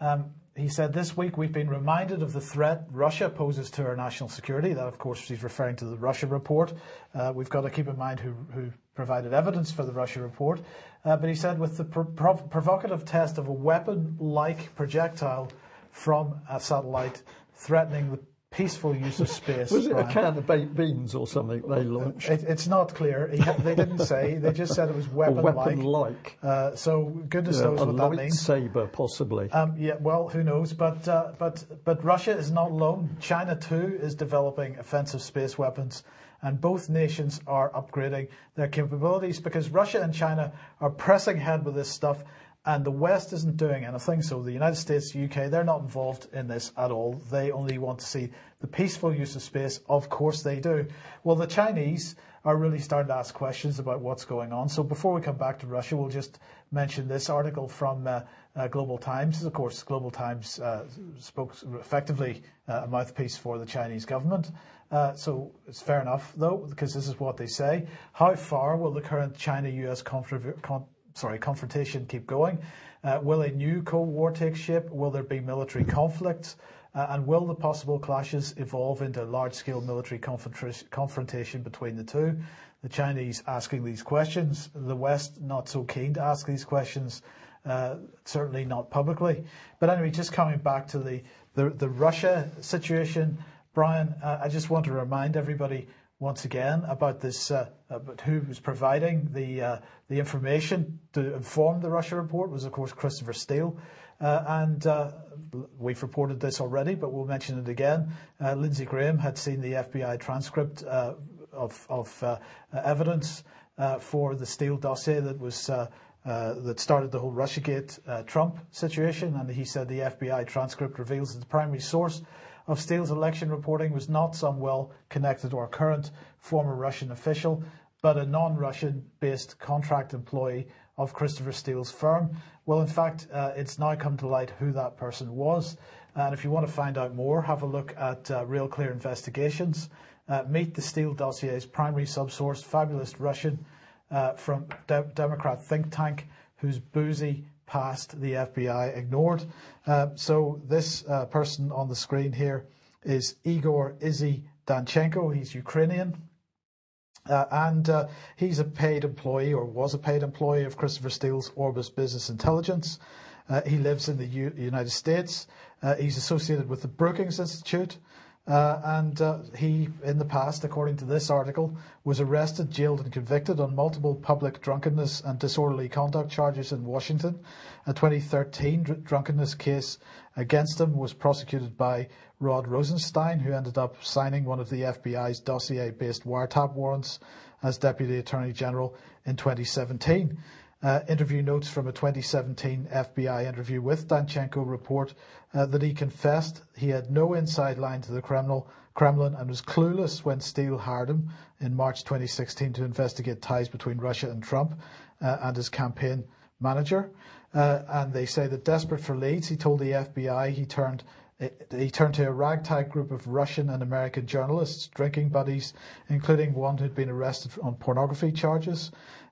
Um, he said, This week we've been reminded of the threat Russia poses to our national security. That, of course, he's referring to the Russia report. Uh, we've got to keep in mind who, who provided evidence for the Russia report. Uh, but he said, with the prov- provocative test of a weapon like projectile from a satellite threatening the peaceful use of space. Was it Brian. a can of baked beans or something they launched? It, it's not clear. they didn't say. They just said it was weapon-like. Weapon-like. Uh, so goodness yeah, knows what that means. saber, possibly. Um, yeah, well, who knows? But uh, but but Russia is not alone. China too is developing offensive space weapons. And both nations are upgrading their capabilities because Russia and China are pressing ahead with this stuff and the West isn't doing anything. So the United States, UK, they're not involved in this at all. They only want to see the peaceful use of space. Of course they do. Well, the Chinese are really starting to ask questions about what's going on. So before we come back to Russia, we'll just mention this article from uh, uh, Global Times. Of course, Global Times uh, spoke effectively uh, a mouthpiece for the Chinese government. Uh, so it's fair enough, though, because this is what they say. How far will the current China-US conflict sorry, confrontation keep going? Uh, will a new Cold War take shape? Will there be military conflicts? Uh, and will the possible clashes evolve into large-scale military confrontation between the two? The Chinese asking these questions, the West not so keen to ask these questions, uh, certainly not publicly. But anyway, just coming back to the, the, the Russia situation, Brian, uh, I just want to remind everybody once again about this, uh, about who was providing the uh, the information to inform the Russia report was, of course, Christopher Steele. Uh, and uh, we've reported this already, but we'll mention it again. Uh, Lindsey Graham had seen the FBI transcript uh, of, of evidence for the Steele dossier that was that started the whole RussiaGate Trump situation, and he said the FBI transcript reveals that the primary source of Steele's election reporting was not some well-connected or current former Russian official, but a non-Russian based contract employee of Christopher Steele's firm. Well, in fact, uh, it's now come to light who that person was. And if you want to find out more, have a look at uh, Real Clear Investigations. Uh, meet the Steele dossier's primary subsource, fabulous Russian uh, from De- Democrat think tank, whose boozy past the FBI ignored. Uh, so this uh, person on the screen here is Igor Izzy Danchenko. He's Ukrainian. Uh, and uh, he's a paid employee or was a paid employee of Christopher Steele's Orbis Business Intelligence. Uh, he lives in the U- United States. Uh, he's associated with the Brookings Institute, and uh, he, in the past, according to this article, was arrested, jailed, and convicted on multiple public drunkenness and disorderly conduct charges in Washington. A 2013 dr- drunkenness case against him was prosecuted by Rod Rosenstein, who ended up signing one of the FBI's dossier based wiretap warrants as Deputy Attorney General in 2017. Uh, interview notes from a 2017 FBI interview with Danchenko report uh, that he confessed he had no inside line to the Kremlin and was clueless when Steele hired him in March 2016 to investigate ties between Russia and Trump uh, and his campaign manager. And they say that desperate for leads, he told the FBI he turned he turned to a ragtag group of Russian and American journalists, drinking buddies, including one who'd been arrested on pornography charges.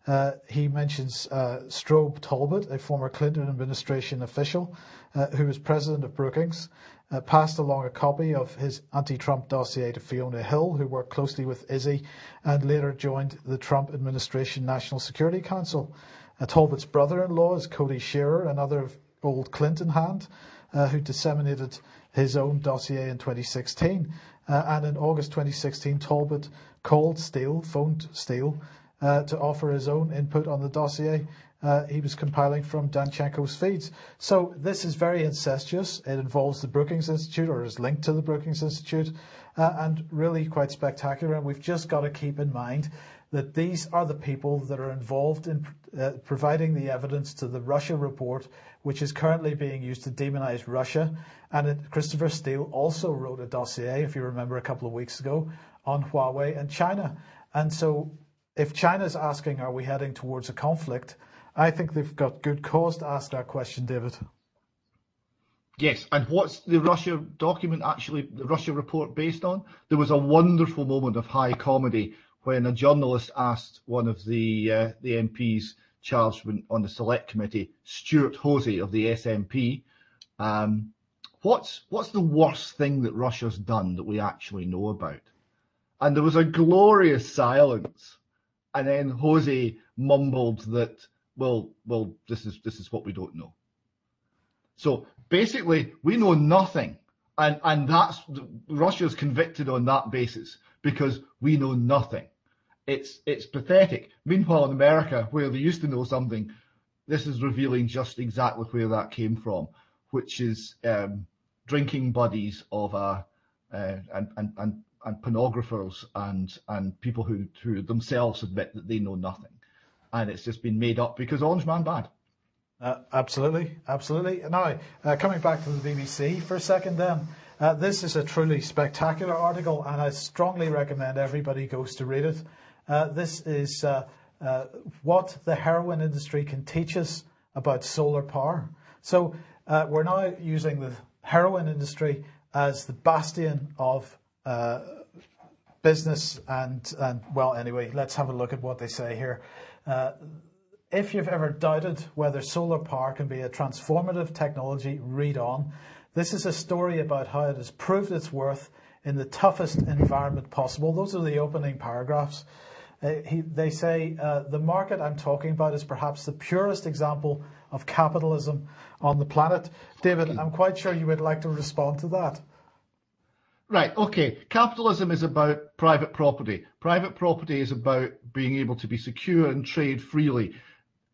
Uh, he mentions uh, Strobe Talbott, a former Clinton administration official uh, who was president of Brookings, uh, passed along a copy of his anti-Trump dossier to Fiona Hill, who worked closely with Izzy and later joined the Trump administration National Security Council. Uh, Talbott's brother-in-law is Cody Shearer, another old Clinton hand, uh, who disseminated his own dossier in 2016. and in August 2016, Talbott called Steele, phoned Steele, uh, to offer his own input on the dossier uh, he was compiling from Danchenko's feeds. So this is very incestuous. It involves the Brookings Institute or is linked to the Brookings Institute uh, and really quite spectacular. And we've just got to keep in mind that these are the people that are involved in uh, providing the evidence to the Russia report, which is currently being used to demonize Russia. And it, Christopher Steele also wrote a dossier, if you remember a couple of weeks ago, on Huawei and China. And so if China's asking, are we heading towards a conflict? I think they've got good cause to ask that question, David. Yes, and what's the Russia document actually, the Russia report based on? There was a wonderful moment of high comedy when a journalist asked one of the uh, the MPs charged on the select committee, Stewart Hosie of the SNP, um, what's what's the worst thing that Russia's done that we actually know about? And there was a glorious silence, and then Hosie mumbled that, well, well, this is this is what we don't know. So basically, we know nothing, and and that's Russia's convicted on that basis because we know nothing. It's it's pathetic. Meanwhile, in America, where they used to know something, this is revealing just exactly where that came from, which is um, drinking buddies of a uh, and, and and and pornographers and and people who who themselves admit that they know nothing, and it's just been made up because Orange Man bad. Uh, absolutely, absolutely. Now, uh, coming back to the BBC for a second, then. Uh, this is a truly spectacular article, and I strongly recommend everybody goes to read it. Uh, this is uh, uh, what the heroin industry can teach us about solar power. So we're now using the heroin industry as the bastion of business and, and well, anyway, let's have a look at what they say here. If you've ever doubted whether solar power can be a transformative technology, read on. This is a story about how it has proved its worth in the toughest environment possible. Those are the opening paragraphs. Uh, he, they say uh, the market I'm talking about is perhaps the purest example of capitalism on the planet. David, I'm quite sure you would like to respond to that. Right, okay. Capitalism is about private property. Private property is about being able to be secure and trade freely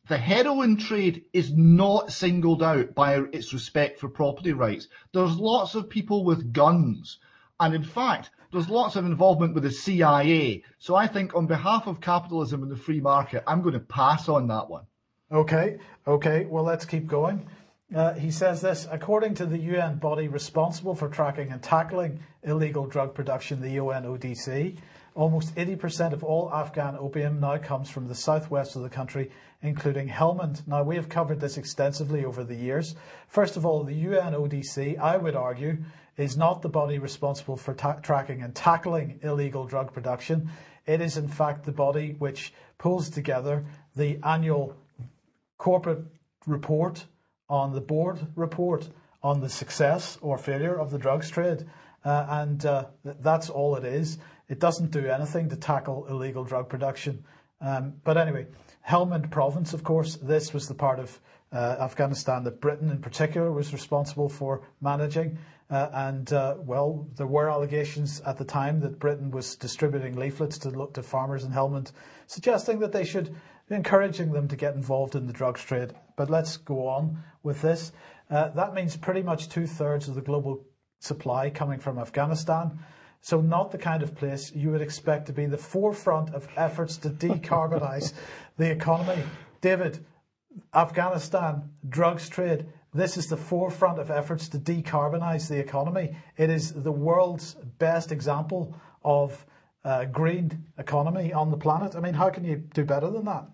the heroin trade is not singled out by its respect for property rights. There's lots of people with guns. And in fact, there's lots of involvement with the CIA. So I think on behalf of capitalism and the free market, I'm going to pass on that one. Okay, okay. Well, let's keep going. Uh, he says this according to the UN body responsible for tracking and tackling illegal drug production, the UNODC, almost 80% of all Afghan opium now comes from the southwest of the country including Helmand. Now, we have covered this extensively over the years. First of all, the UNODC, I would argue, is not the body responsible for ta- tracking and tackling illegal drug production. It is, in fact, the body which pulls together the annual corporate report on the board report on the success or failure of the drugs trade. Uh, and uh, that's all it is. It doesn't do anything to tackle illegal drug production. Um, but anyway, Helmand province, of course, this was the part of uh, Afghanistan that Britain in particular was responsible for managing. Uh, and uh, well, there were allegations at the time that Britain was distributing leaflets to to farmers in Helmand, suggesting that they should encouraging them to get involved in the drugs trade. But let's go on with this. Uh, that means pretty much two thirds of the global supply coming from Afghanistan. So not the kind of place you would expect to be the forefront of efforts to decarbonize the economy. David, Afghanistan, drugs trade, this is the forefront of efforts to decarbonize the economy. It is the world's best example of a green economy on the planet. I mean, how can you do better than that?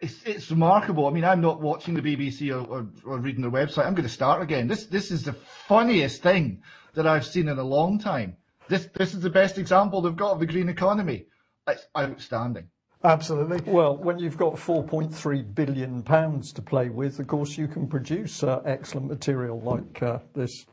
It's, it's remarkable. I mean, I'm not watching the BBC or, or, or reading their website. I'm going to start again. This this is the funniest thing that I've seen in a long time. This this is the best example they've got of the green economy. It's outstanding. Absolutely. Well, when you've got 4.3 billion pounds to play with, of course you can produce uh, excellent material like uh, this.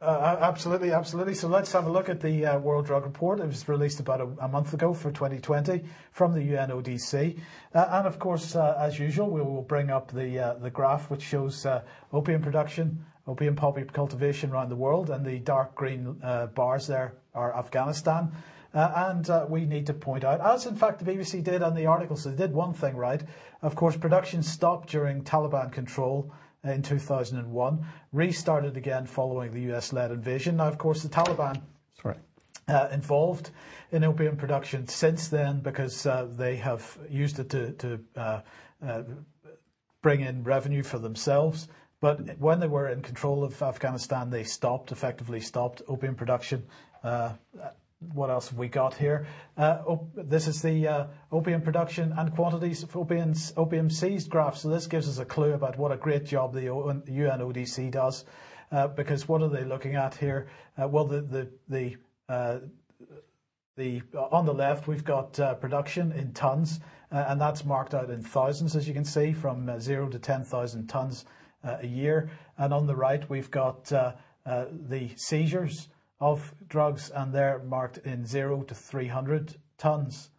Uh, absolutely, absolutely. So let's have a look at the uh, World Drug Report. It was released about a, a, month ago for 2020 from the UNODC, uh, and of course, uh, as usual, we will bring up the the graph which shows opium production opium poppy cultivation around the world, and the dark green uh, bars there are Afghanistan. Uh, and uh, we need to point out, as in fact the BBC did on the article, so they did one thing right. Of course, production stopped during Taliban control in 2001, restarted again following the US led invasion. Now, of course, the Taliban. Sorry. Uh, involved in opium production since then because uh, they have used it to, to uh, uh bring in revenue for themselves. But when they were in control of Afghanistan, they stopped, effectively stopped opium production. Uh, what else have we got here? Uh, op- this is the uh, opium production and quantities of opium, seized graph. So this gives us a clue about what a great job the UNODC does. Uh, because what are they looking at here? Uh, well, the the the uh, the on the left we've got production in tons, and that's marked out in thousands, as you can see, from zero to ten thousand tons uh, a year. And on the right, we've got uh, uh, the seizures of drugs, and they're marked in zero to 300 tons.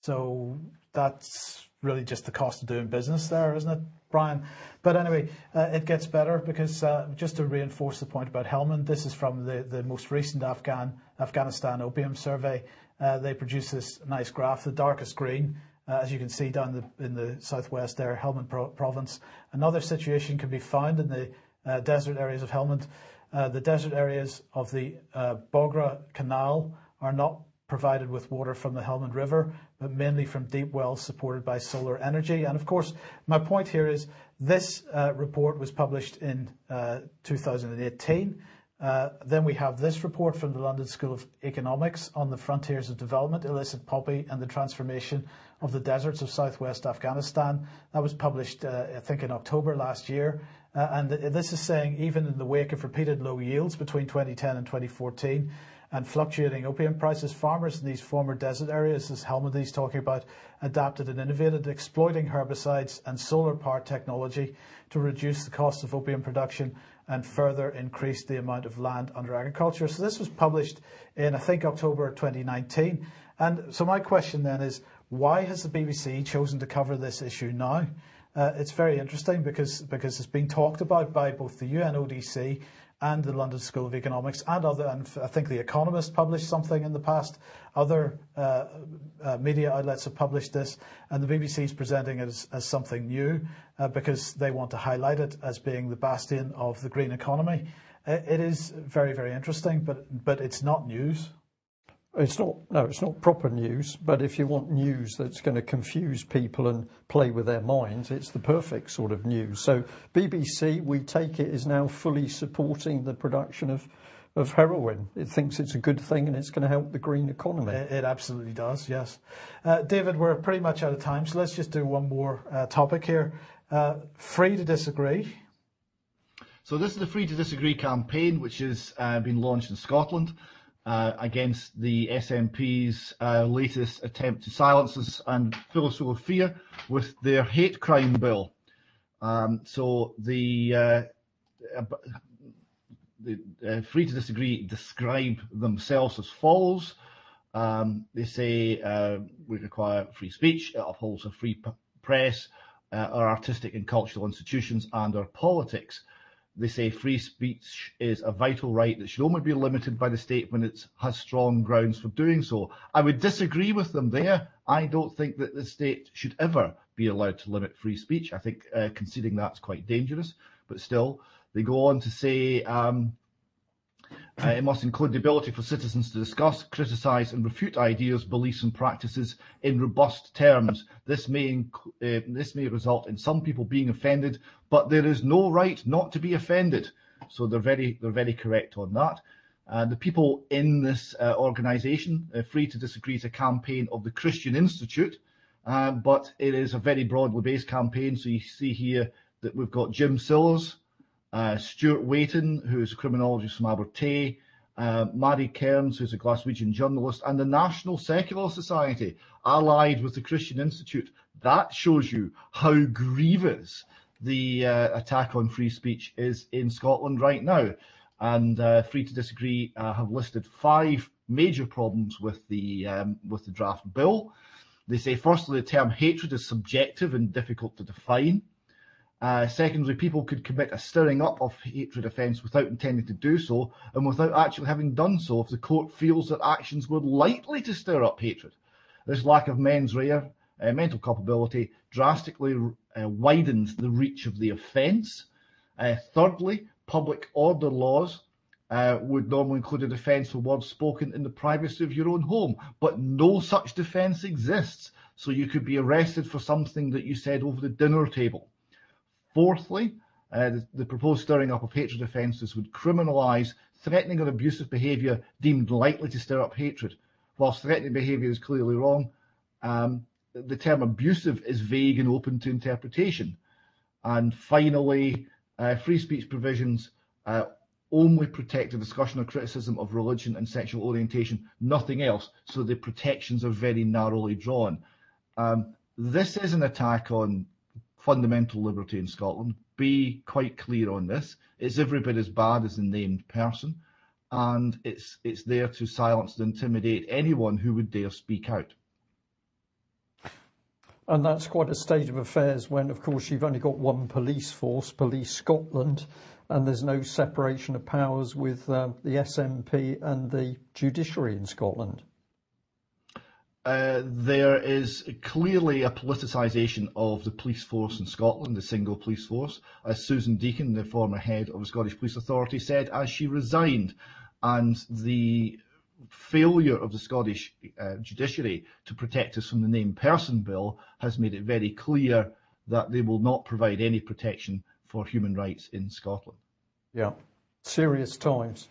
So that's really just the cost of doing business there, isn't it, Brian? But anyway, uh, it gets better because uh, just to reinforce the point about Helmand, this is from the, the most recent Afghan Afghanistan opium survey. Uh, they produce this nice graph, the darkest green. Uh, as you can see down the, in the southwest there, Helmand pro- province. Another situation can be found in the uh, desert areas of Helmand. Uh, the desert areas of the Boghra Canal are not provided with water from the Helmand River, but mainly from deep wells supported by solar energy. And of course, my point here is this uh, report was published in uh, 2018. Uh, then we have this report from the London School of Economics on the frontiers of development, illicit poppy, and the transformation of the deserts of southwest Afghanistan. That was published, uh, I think, in October last year. Uh, and this is saying even in the wake of repeated low yields between 2010 and 2014, and fluctuating opium prices, farmers in these former desert areas, as Helmand is talking about, adapted and innovated, exploiting herbicides and solar power technology to reduce the cost of opium production and further increase the amount of land under agriculture. So this was published in, I think, October 2019. And so my question then is, why has the BBC chosen to cover this issue now? Uh, it's very interesting because, because it's being talked about by both the UNODC and the London School of Economics and other, and I think The Economist published something in the past. Other uh, uh, media outlets have published this, and the BBC is presenting it as, as something new uh, because they want to highlight it as being the bastion of the green economy. It is very, very interesting, but, but it's not news. It's not, no, it's not proper news, but if you want news that's going to confuse people and play with their minds, it's the perfect sort of news. So BBC, we take it, is now fully supporting the production of, of heroin. It thinks it's a good thing and it's going to help the green economy. It, it absolutely does, yes. Uh, David, we're pretty much out of time, so let's just do one more uh, topic here. Uh, free to disagree. So this is the Free to Disagree campaign, which has uh, been launched in Scotland uh, against the SNP's uh, latest attempt to silence us and fill us with fear with their hate crime bill. Um, so the, uh, the uh, Free to Disagree describe themselves as follows. Um, they say uh, we require free speech, it upholds a free p- press, uh, our artistic and cultural institutions, and our politics. They say free speech is a vital right that should only be limited by the state when it has strong grounds for doing so. I would disagree with them there. I don't think that the state should ever be allowed to limit free speech. I think uh, conceding that's quite dangerous. But still, they go on to say um, uh, it must include the ability for citizens to discuss, criticise and refute ideas, beliefs and practices in robust terms. This may, uh, this may result in some people being offended, but there is no right not to be offended. So they're very, they're very correct on that. Uh, the people in this uh, organisation, uh, Free to Disagree, is a campaign of the Christian Institute, uh, but it is a very broadly based campaign. So you see here that we've got Jim Sillars, uh, Stuart Waiton, who's a criminologist from Abertay, uh, Maddie Cairns, who's a Glaswegian journalist, and the National Secular Society, allied with the Christian Institute. That shows you how grievous the uh, attack on free speech is in Scotland right now. And uh, Free to Disagree uh, have listed five major problems with the um, with the draft bill. They say, firstly, the term hatred is subjective and difficult to define. Uh, secondly, people could commit a stirring up of hatred offence without intending to do so and without actually having done so if the court feels that actions were likely to stir up hatred. This lack of mens rea, uh, mental culpability, drastically uh, widens the reach of the offence. Uh, thirdly, public order laws uh, would normally include a defence for words spoken in the privacy of your own home, but no such defence exists. So you could be arrested for something that you said over the dinner table. Fourthly, uh, the, the, proposed stirring up of hatred offences would criminalise threatening or abusive behaviour deemed likely to stir up hatred. Whilst threatening behaviour is clearly wrong, um, the term abusive is vague and open to interpretation. And finally, uh, free speech provisions uh, only protect the discussion or criticism of religion and sexual orientation, nothing else. So the protections are very narrowly drawn. Um, this is an attack on fundamental liberty in Scotland. Be quite clear on this. It's every bit as bad as the named person, and it's it's there to silence and intimidate anyone who would dare speak out. And that's quite a state of affairs when, of course, you've only got one police force, Police Scotland, and there's no separation of powers with um, the SNP and the judiciary in Scotland. Uh, there is clearly a politicisation of the police force in Scotland, the single police force, as Susan Deacon, the former head of the Scottish Police Authority, said as she resigned. And the failure of the Scottish uh, judiciary to protect us from the named person bill has made it very clear that they will not provide any protection for human rights in Scotland. Yeah, serious times.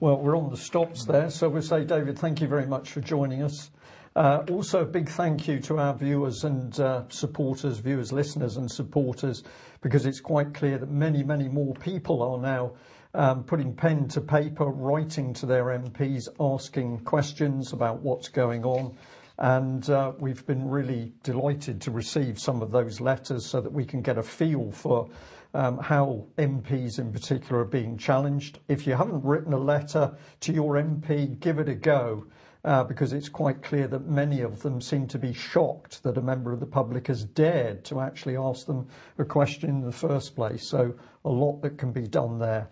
Well, we're on the stops there, so we say, David, thank you very much for joining us. Uh, also, a big thank you to our viewers and uh, supporters, viewers, listeners, and supporters, because it's quite clear that many, many more people are now um, putting pen to paper, writing to their MPs, asking questions about what's going on. And uh, we've been really delighted to receive some of those letters so that we can get a feel for um, how MPs in particular are being challenged. If you haven't written a letter to your MP, give it a go. Uh, because it's quite clear that many of them seem to be shocked that a member of the public has dared to actually ask them a question in the first place. So a lot that can be done there.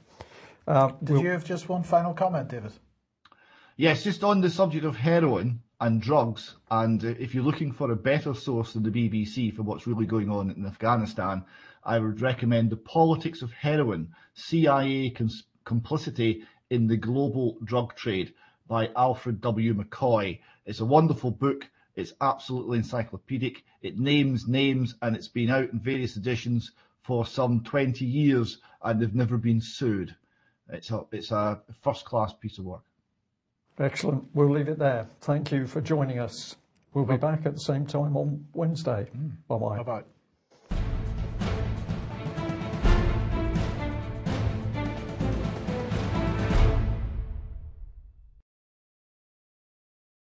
Uh, Did we'll... you have just one final comment, David? Yes, just on the subject of heroin and drugs, and uh, if you're looking for a better source than the BBC for what's really going on in Afghanistan, I would recommend The Politics of Heroin, CIA Cons- Complicity in the Global Drug Trade by Alfred W. McCoy. It's a wonderful book. It's absolutely encyclopedic. It names names and it's been out in various editions for some 20 years and they've never been sued. It's a, it's a first class piece of work. Excellent. We'll leave it there. Thank you for joining us. We'll be back at the same time on Wednesday. Mm. Bye bye. Bye bye.